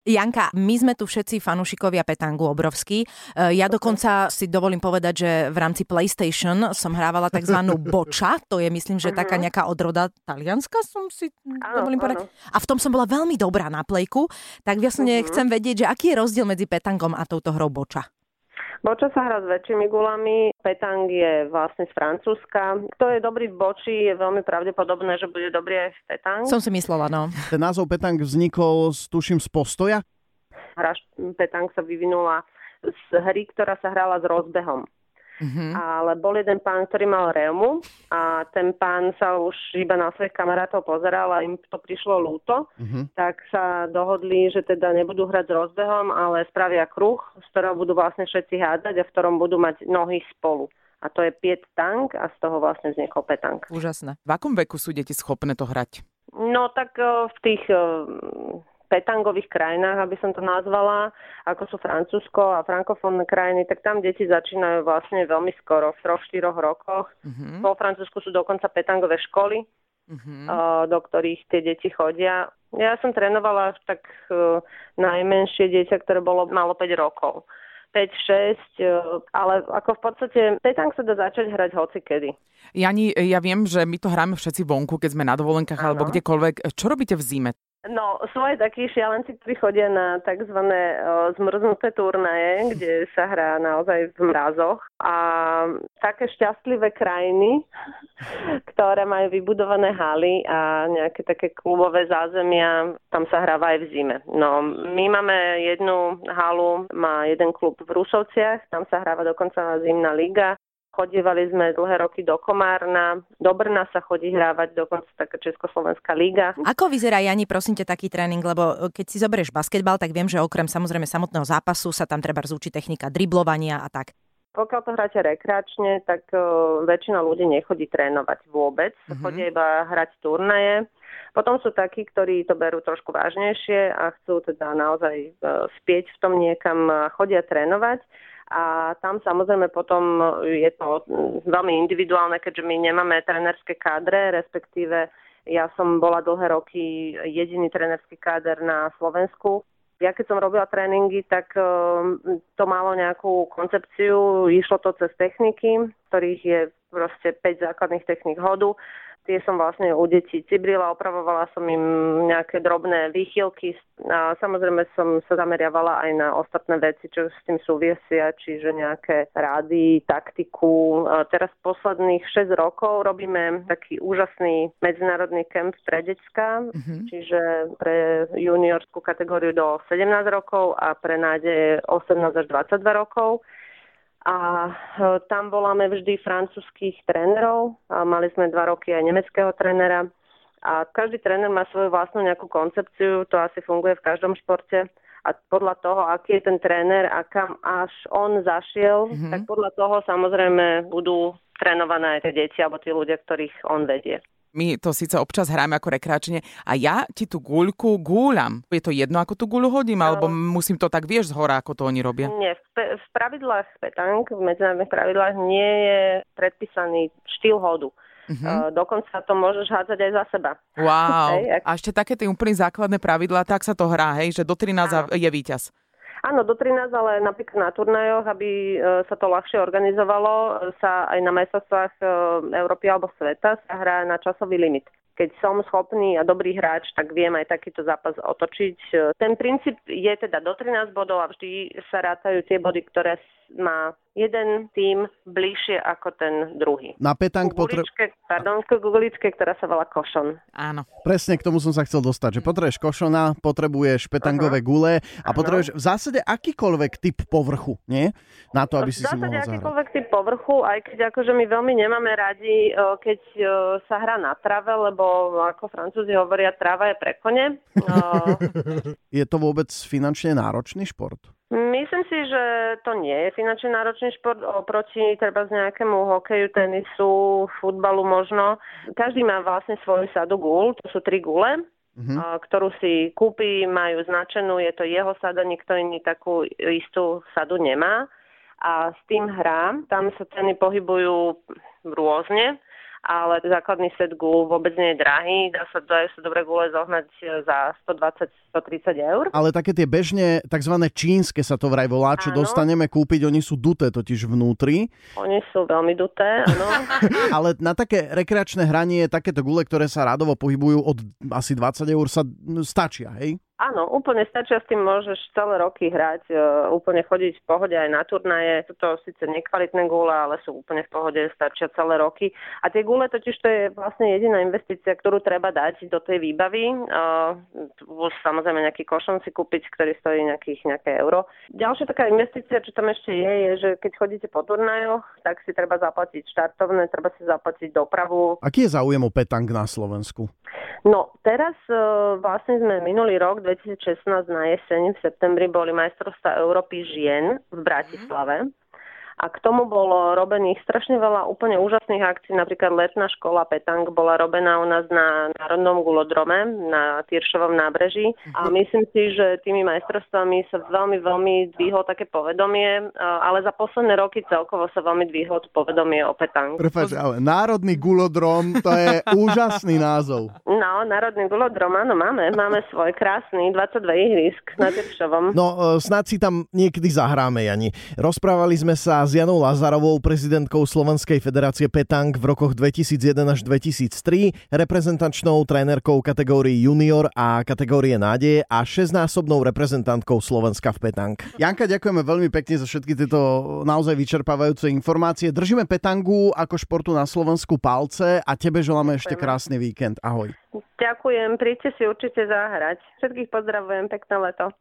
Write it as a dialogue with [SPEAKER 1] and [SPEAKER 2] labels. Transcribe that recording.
[SPEAKER 1] Janka, my sme tu všetci fanúšikovia petangu obrovskí. E, ja dokonca si dovolím povedať, že v rámci PlayStation som hrávala tzv. boča, to je myslím, že taká nejaká odroda talianska som si
[SPEAKER 2] Áno,
[SPEAKER 1] dovolím povedať.
[SPEAKER 2] áno.
[SPEAKER 1] A v tom som bola veľmi dobrá na plejku, tak vlastne chcem vedieť, že aký je rozdiel medzi petangom a touto hrou boča.
[SPEAKER 2] Boča sa hrá s väčšími gulami, petang je vlastne z Francúzska. Kto je dobrý v boči, je veľmi pravdepodobné, že bude dobrý aj v petang.
[SPEAKER 1] Som si myslela, no.
[SPEAKER 3] Ten názov petang vznikol, tuším, z postoja.
[SPEAKER 2] Hra petang sa vyvinula z hry, ktorá sa hrala s rozbehom.
[SPEAKER 1] Mhm.
[SPEAKER 2] Ale bol jeden pán, ktorý mal reumu ten pán sa už iba na svojich kamarátov pozeral a im to prišlo lúto,
[SPEAKER 3] Mhm.
[SPEAKER 2] tak sa dohodli, že teda nebudú hrať s rozbehom, ale spravia kruh, z ktorého budú vlastne všetci hádzať a v ktorom budú mať nohy spolu. A to je piet tank a z toho vlastne vznikol petang.
[SPEAKER 1] Úžasné.
[SPEAKER 4] V akom veku sú deti schopné to hrať?
[SPEAKER 2] No tak eh, v tých eh, petangových krajinách, aby som to nazvala, ako sú Francúzsko a frankofónne krajiny, tak tam deti začínajú vlastne veľmi skoro, v 3-4 rokoch.
[SPEAKER 4] Mhm.
[SPEAKER 2] Vo Francúzsku sú dokonca petangové školy,
[SPEAKER 4] Mhm.
[SPEAKER 2] eh, do ktorých tie deti chodia. Ja som trénovala tak eh, najmenšie dieťa, ktoré bolo malo 5 rokov. 5-6, eh, ale ako v podstate petang sa dá začať hrať hocikedy.
[SPEAKER 4] Jani, ja viem, že my to hráme všetci vonku, keď sme na dovolenkách alebo
[SPEAKER 2] Áno.
[SPEAKER 4] kdekoľvek. Čo robíte v zime?
[SPEAKER 2] No, sú aj takí šialenci, ktorí chodia na tzv. zmrznuté turnaje, kde sa hrá naozaj v mrazoch. A také šťastlivé krajiny, ktoré majú vybudované haly a nejaké také klubové zázemia, tam sa hráva aj v zime. No, my máme jednu halu, má jeden klub v Rusovciach, tam sa hráva dokonca zimná liga. Chodievali sme dlhé roky do Komárna, do Brna sa chodí hrávať dokonca taká Československá liga.
[SPEAKER 1] Ako vyzerá, Jani, prosím ťa, taký tréning? Lebo e, keď si zoberieš basketbal, tak viem, že okrem samozrejme samotného zápasu sa tam treba zúčiť technika driblovania a tak.
[SPEAKER 2] Pokiaľ to hráte rekreačne, tak uh, väčšina ľudí nechodí trénovať vôbec,
[SPEAKER 4] Mhm.
[SPEAKER 2] mm-hmm. chodia iba hrať turnaje. Potom sú takí, ktorí to berú trošku vážnejšie a chcú teda naozaj uh, spieť v tom niekam a chodia trénovať. A tam samozrejme potom je to veľmi individuálne, keďže my nemáme trénerské kádre, respektíve ja som bola dlhé roky jediný trénerský káder na Slovensku. Ja keď som robila tréningy, tak um, to malo nejakú koncepciu, išlo to cez techniky, ktorých je proste 5 základných technik hodu. Tie som vlastne u detí cibrila, opravovala som im nejaké drobné výchylky a samozrejme som sa zameriavala aj na ostatné veci, čo s tým súvisia, čiže nejaké rady, taktiku. Teraz posledných 6 rokov robíme taký úžasný medzinárodný kemp pre decka,
[SPEAKER 4] Mhm.
[SPEAKER 2] čiže pre juniorskú kategóriu do 17 rokov a pre nádeje 18 až 22 rokov. A e, tam voláme vždy francúzských trénerov. A mali sme dva roky aj nemeckého trénera. A každý tréner má svoju vlastnú nejakú koncepciu, to asi funguje v každom športe. A podľa toho, aký je ten tréner a kam až on zašiel,
[SPEAKER 4] Mhm.
[SPEAKER 2] mm-hmm. tak podľa toho samozrejme budú trénované aj tie deti alebo tí ľudia, ktorých on vedie.
[SPEAKER 4] My to síce občas hráme ako rekreačne a ja ti tú guľku gúľam. Je to jedno, ako tú guľu hodím, alebo musím to tak, vieš, z hora, ako to oni robia?
[SPEAKER 2] Nie, v, pe- v pravidlách petang, v medzinárodných pravidlách nie je predpísaný štýl hodu.
[SPEAKER 4] Mhm.
[SPEAKER 2] Uh, dokonca to môžeš hádzať aj za seba.
[SPEAKER 4] Wow.
[SPEAKER 2] Hej, ak-
[SPEAKER 4] A ešte také tie úplne základné pravidlá, tak sa to hrá, hej, že do 13 a je víťaz.
[SPEAKER 2] Áno, do 13, ale napríklad na turnajoch, aby e, sa to ľahšie organizovalo, e, sa aj na majstrovstvách e, Európy alebo sveta sa hrá na časový limit. Keď som schopný a dobrý hráč, tak viem aj takýto zápas otočiť. E, Ten princíp je teda do 13 bodov a vždy sa rátajú tie body, ktoré má jeden tým bližšie ako ten druhý.
[SPEAKER 3] Na petang
[SPEAKER 2] Ku
[SPEAKER 3] potre...
[SPEAKER 2] guličke, pardon, ku guličke, ktorá sa volá košon.
[SPEAKER 4] Áno.
[SPEAKER 3] Presne k tomu som sa chcel dostať, že potrebuješ košona, potrebuješ petangové gule a potrebuješ v zásade akýkoľvek typ povrchu, nie? Na to, aby si si mohol zahrať.
[SPEAKER 2] akýkoľvek typ povrchu, aj keď akože my veľmi nemáme radi, e, keď e, sa hrá na trave, lebo ako francúzi hovoria, trava je pre kone.
[SPEAKER 3] Je to vôbec finančne náročný šport?
[SPEAKER 2] Myslím si, že to nie je finančne náročný šport oproti treba z nejakému hokeju, tenisu, futbalu možno. Každý má vlastne svoju sadu gul, to sú tri gule,
[SPEAKER 3] Mhm.
[SPEAKER 2] a, ktorú si kúpi, majú značenú, je to jeho sada, nikto iný takú istú sadu nemá. A s tým hrá, tam sa ceny pohybujú rôzne, ale základný set gul vôbec nie je drahý, dá sa, dajú sa dobre gule zohnať za 120 130 eur.
[SPEAKER 3] Ale také tie bežne, tzv. čínske sa to vraj volá, čo
[SPEAKER 2] Áno.
[SPEAKER 3] dostaneme kúpiť, oni sú duté totiž vnútri.
[SPEAKER 2] Oni sú veľmi duté, áno.
[SPEAKER 3] Ale na také rekreačné hranie, takéto gule, ktoré sa radovo pohybujú od asi 20 eur, sa stačia, hej?
[SPEAKER 2] Áno, úplne stačia s tým, môžeš celé roky hrať, e, úplne chodiť v pohode aj na turnaje. Sú to síce nekvalitné gule, ale sú úplne v pohode, stačia celé roky. A tie gule totiž to je vlastne jediná investícia, ktorú treba dať do tej výbavy. Uh, samozrejme nejaký košom si kúpiť, ktorý stojí nejakých nejaké euro. Ďalšia taká investícia, čo tam ešte je, je, že keď chodíte po turnajoch, tak si treba zaplatiť štartovné, treba si zaplatiť dopravu,
[SPEAKER 3] Aký je záujem o petang na Slovensku?
[SPEAKER 2] No, teraz uh, vlastne sme minulý rok, 2016 na jeseň, v septembri boli majstrovstvá Európy žien v Bratislave. A k tomu bolo robených strašne veľa úplne úžasných akcií. Napríklad letná škola Petang bola robená u nás na Národnom gulodrome na Tyršovom nábreží. A myslím si, že tými majstrovstvami sa veľmi, veľmi dvihlo také povedomie, ale za posledné roky celkovo sa veľmi dvihlo to povedomie o Petang.
[SPEAKER 3] Prepač, ale Národný gulodrom, to je úžasný názov.
[SPEAKER 2] No, Národný gulodrom, áno, máme. Máme svoj krásny 22 ihrisk na Tyršovom.
[SPEAKER 5] No, e, snad si tam niekedy zahráme, Jani. Rozprávali sme sa s Janou Lazarovou, prezidentkou Slovenskej federácie Petang v rokoch 2001 až 2003, reprezentačnou trénerkou kategórií junior a kategórie nádeje a šestnásobnou reprezentantkou Slovenska v Petang.
[SPEAKER 3] Janka, ďakujeme veľmi pekne za všetky tieto naozaj vyčerpávajúce informácie. Držíme petangu ako športu na Slovensku palce a tebe želáme ešte krásny víkend. Ahoj.
[SPEAKER 2] Ďakujem, príďte si určite zahrať. Všetkých pozdravujem, pekné leto.